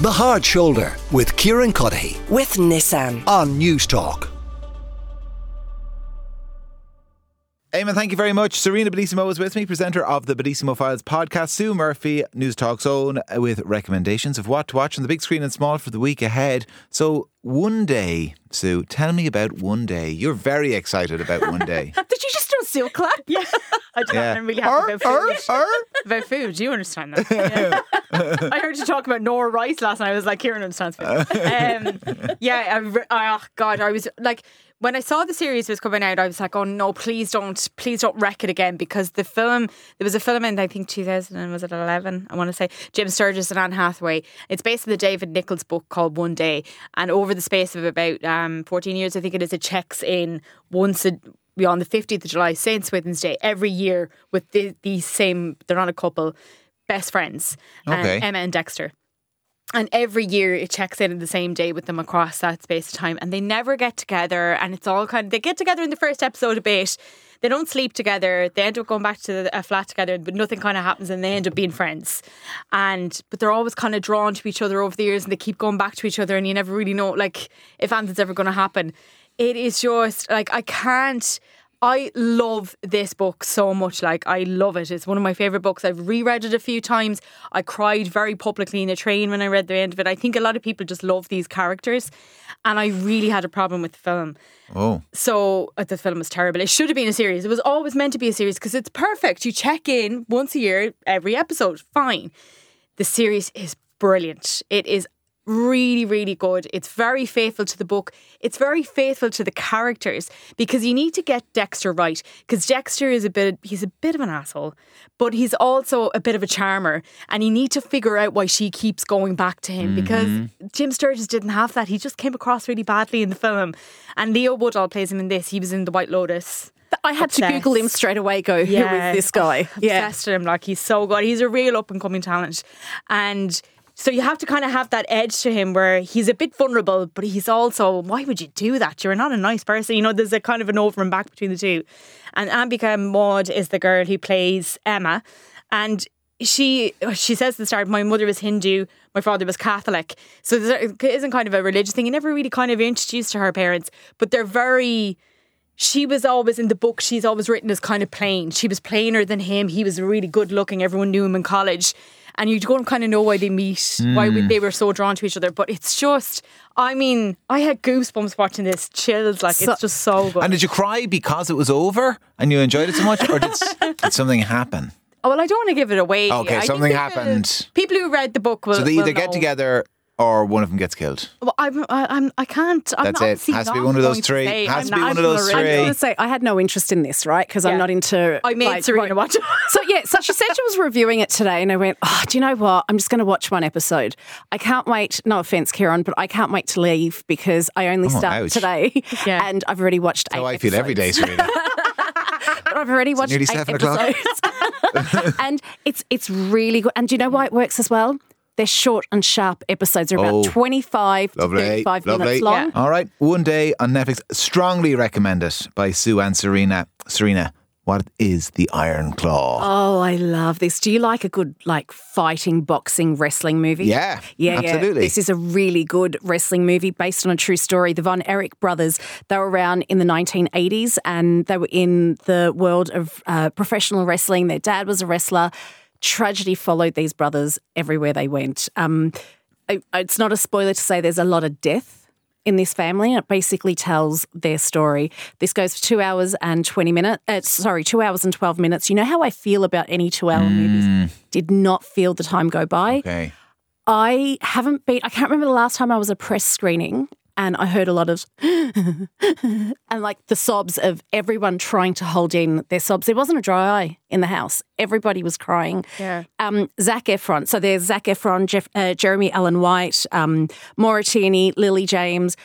The Hard Shoulder with Kieran Cuddihy with Nissan. on Newstalk. Eamon, thank you very much. Sarina Bellissimo is with me, presenter of the Bellissimo Files podcast. Sue Murphy, News Talk Zone, uh, with recommendations of what to watch on the big screen and small for the week ahead. So, one day, Sue, tell me about one day. You're very excited about one day. Did you just do a seal clap? Yeah, I don't, Yeah. I'm really happy about food. Arr, arr. About food, you understand that. Yeah. I heard you talk about Nora Rice last night. I was like, Kieran understands food. Um, yeah, I, re- oh God, I was like, when I saw the series was coming out, I was like, oh no, please don't, please don't wreck it again because the film, there was a film in I think 2000 was it 11? I want to say Jim Sturgess and Anne Hathaway. It's based on the David Nicholls book called One Day, and over the space of about um, 14 years, I think it is, it checks in once a on the 15th of July, St. Swithin's Day, every year with the, these same, they're not a couple, best friends, um, Emma and Dexter. And every year it checks in on the same day with them across that space of time. And they never get together. And it's all kind of, they get together in the first episode a bit. They don't sleep together. They end up going back to a flat together, but nothing kind of happens and they end up being friends. And, but they're always kind of drawn to each other over the years and they keep going back to each other. And you never really know, like, if anything's ever going to happen. It is just, like, I can't. I love this book so much. Like, I love it. It's one of my favourite books. I've reread it a few times. I cried very publicly in a train when I read the end of it. I think a lot of people just love these characters. And I really had a problem with the film. Oh, So uh, the film was terrible. It should have been a series. It was always meant to be a series because it's perfect. You check in once a year, every episode. Fine. The series is brilliant. It is really, really good. It's very faithful to the book. It's very faithful to the characters because you need to get Dexter right. Because Dexter is a bit he's a bit of an asshole, but he's also a bit of a charmer. And you need to figure out why she keeps going back to him because mm-hmm. Jim Sturgess didn't have that. He just came across really badly in the film. And Leo Woodall plays him in this. He was in The White Lotus. I had to Google him straight away. Go, who is this guy? Yeah. Obsessed with him. Like he's so good. He's a real up and coming talent. And so you have to kind of have that edge to him where he's a bit vulnerable, but he's also, why would you do that? You're not a nice person. You know, there's a kind of an over and back between the two. And Ambika Mod is the girl who plays Emma. And she she says at the start, my mother was Hindu, my father was Catholic. So there isn't kind of a religious thing. You never really kind of introduced to her parents, but they're very she was always in the book she's always written as kind of plain she was plainer than him he was really good looking everyone knew him in college and you don't kind of know why they meet why Hmm. they were so drawn to each other but it's just i mean i had goosebumps watching this chills like So- it's just so good and did you cry because it was over and you enjoyed it so much, or did, did something happen? oh, well i don't want to give it away Okay, I something happened. people who read the book will So they will either get know. together or one of them gets killed. well, I'm, I, I'm, I can't I'm That's not it. obviously Has to be one of those three. Has I'm to be not one of those gonna I'm three. going to say I had no interest in this, right? Because Yeah. I'm not into. I made like, Sarina watch. So yeah, so she said she was reviewing it today, and I went, "Oh, do you know what? I'm just going to watch one episode. I can't wait. No offense, Kieran, but I can't wait to leave because I only Oh, start ouch. today, Yeah. and I've already watched eight. How I feel every day, episodes. Sarina. But I've already watched nearly eight seven o'clock. episodes, and it's it's really good. And do you know why it works as well? They're short and sharp episodes. They're about Oh, 25 to 35 Lovely. minutes long. Yeah. All right. One day on Netflix. Strongly recommend it by Sue and Sarina. Sarina, what is the Iron Claw? Oh, I love this. Do you like a good like fighting, boxing, wrestling movie? Yeah, yeah, absolutely. Yeah. This is a really good wrestling movie based on a true story. The Von Erich brothers, they were around in the 1980s and they were in the world of uh, professional wrestling. Their dad was a wrestler. Tragedy followed these brothers everywhere they went. Um, I- it's not a spoiler to say there's a lot of death in this family. and It basically tells their story. This goes for two hours and 20 minutes. Uh, sorry, two hours and 12 minutes. You know how I feel about any two hour movies? Did not feel the time go by. Okay. I haven't been, I can't remember the last time I was a press screening and I heard a lot of, and like the sobs of everyone trying to hold in their sobs. There wasn't a dry eye in the house. Everybody was crying. Yeah. Um, Zac Efron. So there's Zac Efron, Jeff, uh, Jeremy Allen White, um, Maura Tierney, Lily James.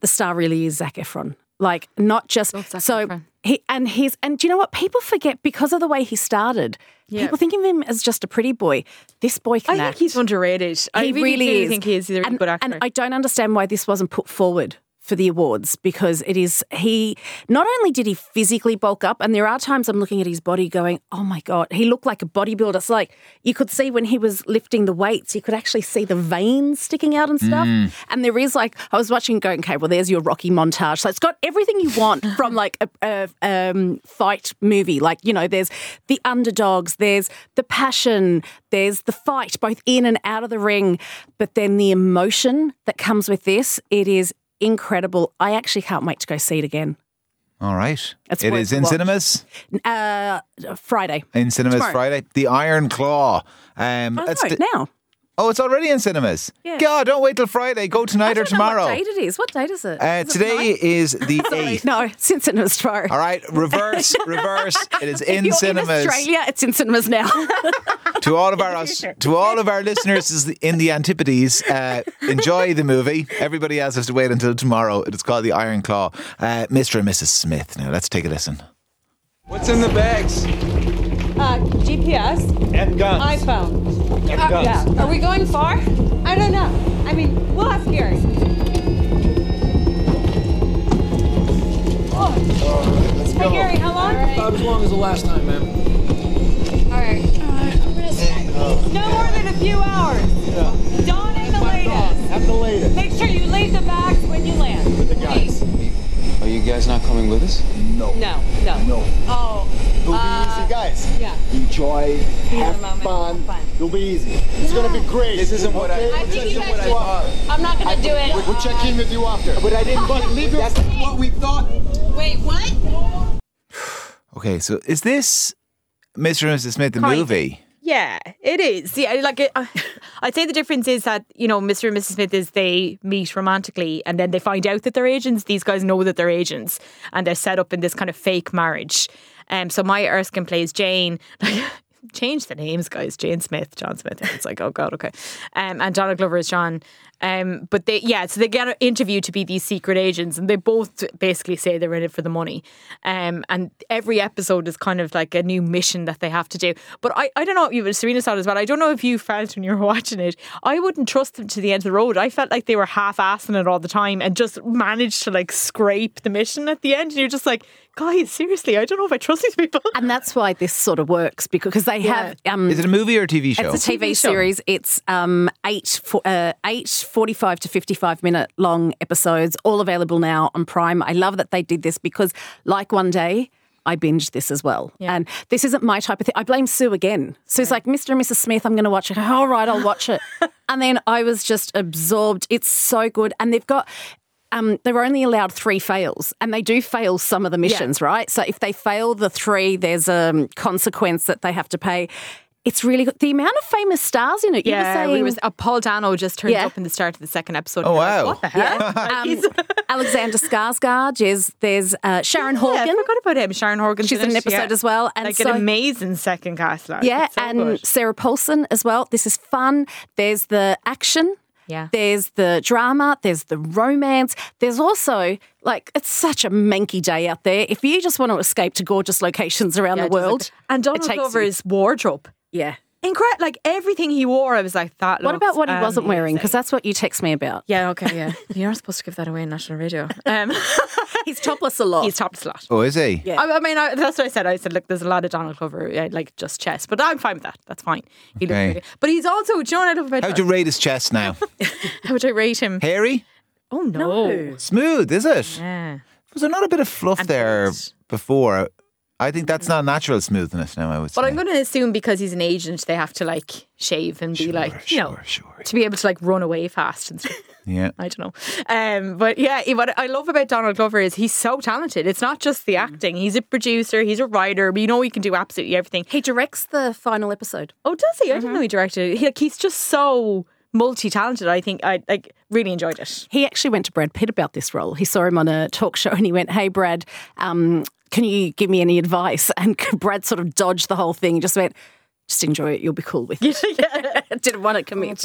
The star really is Zac Efron. Like not just so Efron. he and he's and do you know what people forget because of the way he started. Yeah. People think of him as just a pretty boy. This boy can I act. think he's underrated. I He really, really do is. think he is. A really and, good actor. and I don't understand why this wasn't put forward for the awards because it is he not only did he physically bulk up and there are times I'm looking at his body going oh my god he looked like a bodybuilder. It's like you could see when he was lifting the weights you could actually see the veins sticking out and stuff. And there is like I was watching going okay well there's your Rocky montage. So it's got everything you want from like a, a um, fight movie. Like you know there's the underdogs there's the passion there's the fight both in and out of the ring. But then the emotion that comes with this it is incredible. I actually can't wait to go see it again. All right. It's it is in watch. cinemas. Uh, Friday. In cinemas Tomorrow. Friday. The Iron Claw. Um, Oh, no, now. Oh, it's already in cinemas. Yeah. God, don't wait till Friday. Go tonight or don't know tomorrow. what date it is. What date is it? Uh, Is it today tonight? is the 8th. No, it's in cinemas tomorrow. All right, reverse, reverse. It is if in you're cinemas. in Australia, it's in cinemas now. to all of our to all of our listeners in the Antipodes, uh, enjoy the movie. Everybody else has to wait until tomorrow. It is called The Iron Claw. Uh, Mr. and Mrs. Smith. Now let's take a listen. What's in the bags? Uh, GPS, And guns. iPhone. And Uh, guns. yeah. Are we going far? I don't know. I mean, we'll ask Gary. Let's Hey, Gary, how long? About as long as the last time, ma'am. All right. No more than a few hours. Dawn at guys not coming with us? No, no. No. No. Oh, It'll be Uh, easy, guys. yeah. Enjoy, have moment, fun. fun. It'll be easy. It's gonna be great. This isn't what I- Okay? I We'll think check you in guys with you after. I'm not gonna do it. We'll check in with you after. But I didn't. But Leave your. That's what we thought. Wait, what? Okay, so is this Mr. and Mrs. Smith the Kind movie? Yeah, it is. Yeah, like it, I'd say the difference is that you know Mr. and Mrs. Smith is they meet romantically and then they find out that they're agents. These guys know that they're agents and they're set up in this kind of fake marriage. Um, so Maya Erskine plays Jane. Change the names, guys. Jane Smith, John Smith. It's like, oh god, okay. Um, and Donald Glover is John. Um, but they, yeah, so they get interviewed to be these secret agents, and they both basically say they're in it for the money. Um, and every episode is kind of like a new mission that they have to do. But I, I don't know. You, Sarina it as well. I don't know if you felt when you were watching it. I wouldn't trust them to the end of the road. I felt like they were half-assing it all the time and just managed to like scrape the mission at the end. And you're just like, guys, seriously, I don't know if I trust these people. and that's why this sort of works because they have. Um, Is it a movie or a TV show? It's a TV, TV show. series. It's um, eight, for, uh, eight 45 to 55 minute long episodes, all available now on Prime. I love that they did this because, like one day, I binged this as well. And this isn't my type of thing. I blame Sue again. Sue's like, Mr. and Mrs. Smith, I'm going to watch it. All right, I'll watch it. and then I was just absorbed. It's so good. And they've got. Um, they're only allowed three fails, and they do fail some of the missions, right? So if they fail the three, there's a um, consequence that they have to pay. It's really good. The amount of famous stars in it. You were Yeah, saying, we was, uh, Paul Dano just turned Yeah. up in the start of the second episode. Oh, You're like, wow. what the hell? um, Alexander Skarsgård. There's there's uh, Sharon Yeah, I forgot about him. Sharon Horgan. She's in an episode as well, and like so- an amazing second cast. Like, Yeah, so and good. Sarah Paulson as well. This is fun. There's the action. Yeah. There's the drama. There's the romance. There's also like it's such a manky day out there. If you just want to escape to gorgeous locations around Yeah, the it does look world, good. and Donald Glover's wardrobe. yeah. Incredible, like everything he wore, I was like, that. What about looks what he wasn't wearing? Because that's what you text me about. yeah, okay, yeah. You're not supposed to give that away on national radio. Um, He's topless a lot. he's topless a lot. oh, is he? Yeah. I, I mean, I, that's what I said. I said, look, there's a lot of Donald Glover, yeah, like just chest, but I'm fine with that. That's fine. He looks Okay. really- But he's also, do you know what I love about? How'd you rate his chest now? how would I rate him? Hairy? Oh no. Smooth, is it? Yeah. Was there not a bit of fluff And there bold. before? I think that's not natural smoothness now, I would say. But I'm going to assume because he's an agent, they have to like shave and be like, you know, sure, sure. to be able to like run away fast and stuff. Yeah. I don't know. Um, but yeah, what I love about Donald Glover is he's so talented. It's not just the acting. He's a producer, he's a writer, but you know he can do absolutely everything. he directs the final episode. Oh, does he? I didn't know he directed it. He, like, he's just so multi-talented. I think I like really enjoyed it. He actually went to Brad Pitt about this role. He saw him on a talk show and he went, Hey, Brad, um, can you give me any advice? And Brad sort of dodged the whole thing and just went, Just enjoy it. You'll be cool with it. yeah. Didn't want to commit.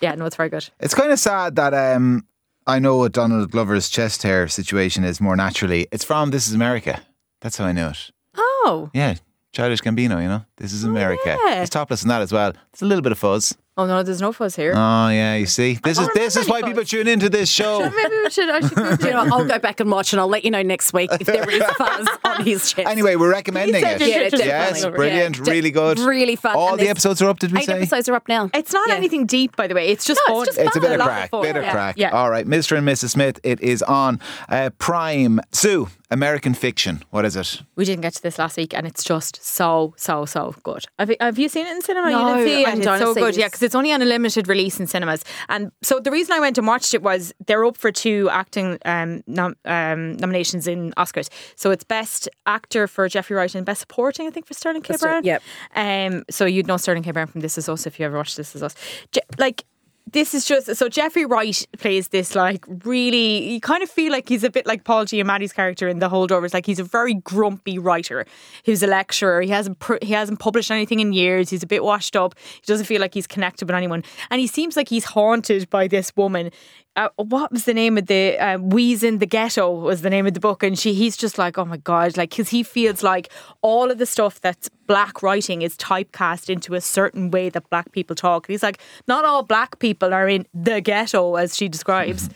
Yeah, no, it's very good. It's kind of sad that um, I know what Donald Glover's chest hair situation is more naturally. It's from This Is America. That's how I know it. Oh, Yeah, Childish Gambino, you know? This is America. yeah. He's topless in that as well. It's a little bit of fuzz. Oh no, there's no fuzz here. Oh yeah, you see, this is this is why any people tune into this show. Maybe we should. I should You know, I'll go back and watch, and I'll let you know next week if there is fuzz on his chest. Anyway, we're recommending it. Yeah, pictures Yes, brilliant, Yeah. really good, Really fun. All And the there's episodes are up. Did we Eight say? episodes are up now. It's not Yeah. anything deep, by the way. It's just No, fun. it's just It's a bit of lot crack, fun. bit of Yeah. crack. Yeah. All right, Mr. and Mrs. Smith, it is on uh, Prime. Sue, American Fiction. What is it? We didn't get to this last week, and it's just so so so good. Have you, have you seen it in cinema? No, you didn't see it. I'm It's so good. this. Yeah, because it's only on a limited release in cinemas. And so the reason I went and watched it was they're up for two acting um, nom- um, nominations in Oscars. So it's best actor for Jeffrey Wright and best supporting, I think, for Sterling K. That's right, Brown. yep. Um, so you'd know Sterling K. Brown from This Is Us if you ever watched This Is Us. Je- like this is just so Jeffrey Wright plays this like really you kind of feel like he's a bit like Paul Giamatti's character in The Holdovers like he's a very grumpy writer. Who's a lecturer. He hasn't he hasn't published anything in years. He's a bit washed up. He doesn't feel like he's connected with anyone. And he seems like he's haunted by this woman uh, what was the name of the uh, Wheeze in the Ghetto was the name of the book and she he's just like oh my god like because he feels like all of the stuff that's black writing is typecast into a certain way that black people talk. He's like not all black people are in the ghetto as she describes.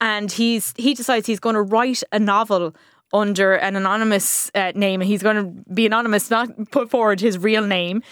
And he's he decides he's going to write a novel under an anonymous uh, name and he's going to be anonymous not put forward his real name.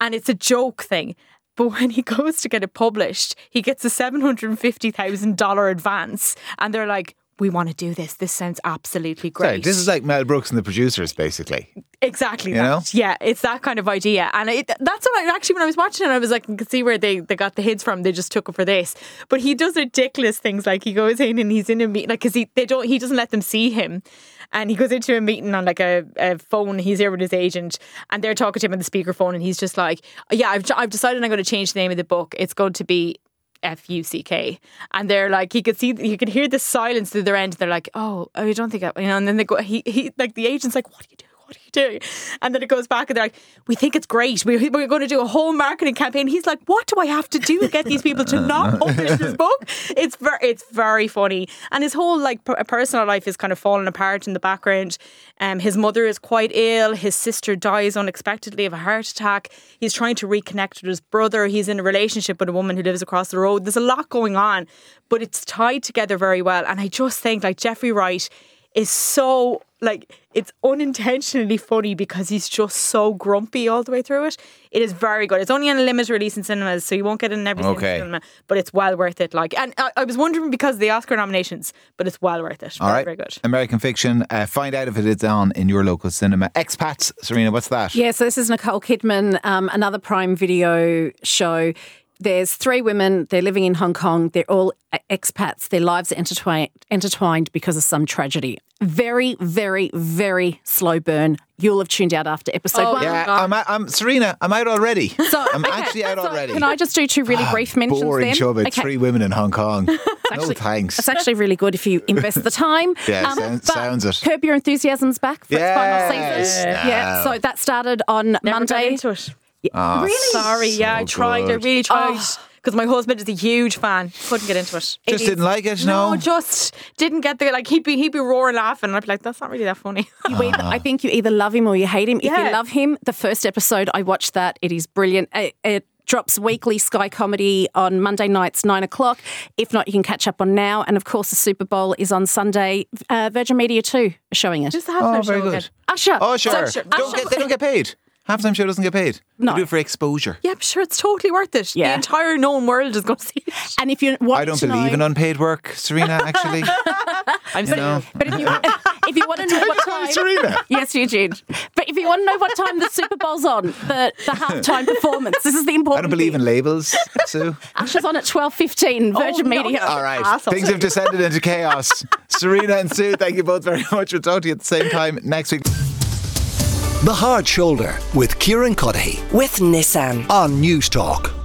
And it's a joke thing but when he goes to get it published, he gets a $750,000 advance. And they're like, we want to do this. This sounds absolutely great. Sorry, this is like Mel Brooks and the producers, basically. exactly You that. know? Yeah, it's that kind of idea. And it, that's what I actually, when I was watching it, I was like, I could see where they, they got the hits from. They just took it for this. But he does ridiculous things. Like he goes in and he's in a meeting, like, because he, they don't, he doesn't let them see him. And he goes into a meeting on like a, a phone. He's here with his agent, and they're talking to him on the speakerphone. And he's just like, "Yeah, I've I've decided I'm going to change the name of the book. It's going to be F U C K. And they're like, he could see, you could hear the silence through their end. They're like, oh, I don't think, I, you know. And then they go, he, he, like the agent's like, what are you doing? What are you doing? And then it goes back and they're like, we think it's great. We, we're going to do a whole marketing campaign. He's like, what do I have to do to get these people to not publish this book? It's very, it's very funny. And his whole like per- personal life is kind of falling apart in the background. Um, his mother is quite ill. His sister dies unexpectedly of a heart attack. He's trying to reconnect with his brother. He's in a relationship with a woman who lives across the road. There's a lot going on, but it's tied together very well. And I just think like Jeffrey Wright is so like it's unintentionally funny because he's just so grumpy all the way through it. It is very good. It's only on a limited release in cinemas, so you won't get it in every single Okay. cinema, but it's well worth it. Like, and I, I was wondering because of the Oscar nominations, but it's well worth it. All very, right. very good. American Fiction. Uh, find out if it is on in your local cinema. Expats, Sarina, what's that? Yeah, so this is Nicole Kidman, um, another Prime Video show. There's three women. They're living in Hong Kong. They're all expats. Their lives are intertwined, intertwined because of some tragedy. Very, very, very slow burn. You'll have tuned out after episode one. Yeah, I'm, out- I'm Sarina. I'm out already. So, I'm okay, actually out so already. Can I just do two really brief mentions Boring then? show about Okay. three women in Hong Kong. no thanks. It's actually really good if you invest the time. Um, Yeah, sounds- sounds it. Curb Your Enthusiasm's back for its final Yes. season. Yeah, No. so that started on Never got Monday. Into it. Oh, Really? Sorry, yeah, I so tried. I good. really tried. Oh. Because my husband is a huge fan. Couldn't get into it. Just didn't like it, No, no? just didn't get the Like he'd be he'd be roaring laughing, and I'd be like, "That's not really that funny." You either, I think you either love him or you hate him. If Yeah. you love him, the first episode, I watched that. It is brilliant. It, it drops weekly Sky Comedy on Monday nights, nine o'clock. If not, you can catch up on now. And of course, the Super Bowl is on Sunday. Uh, Virgin Media 2 are showing it. Just have Oh, their very show good. again. Usher. Oh, sure. sure. Don't Usher. get, they don't get paid. Halftime show doesn't get paid. No. They do it for exposure. Yeah, I'm sure it's totally worth it. Yeah. The entire known world is going to see it. And if you want I don't to believe know, in unpaid work, Sarina, actually. I'm you know. But if you if you want to know what time, Sarina. yes, you did. But if you want to know what time the Super Bowl's on, the the halftime performance. This is the important I don't believe bit. in labels, Sue. Usher's on at twelve fifteen. Oh, Virgin no. Media. All right. Assholes. Things have descended into chaos. Sarina and Sue, thank you both very much. We'll talk to you at the same time next week. The Hard Shoulder with Kieran Cuddihy with Nissan. on Newstalk.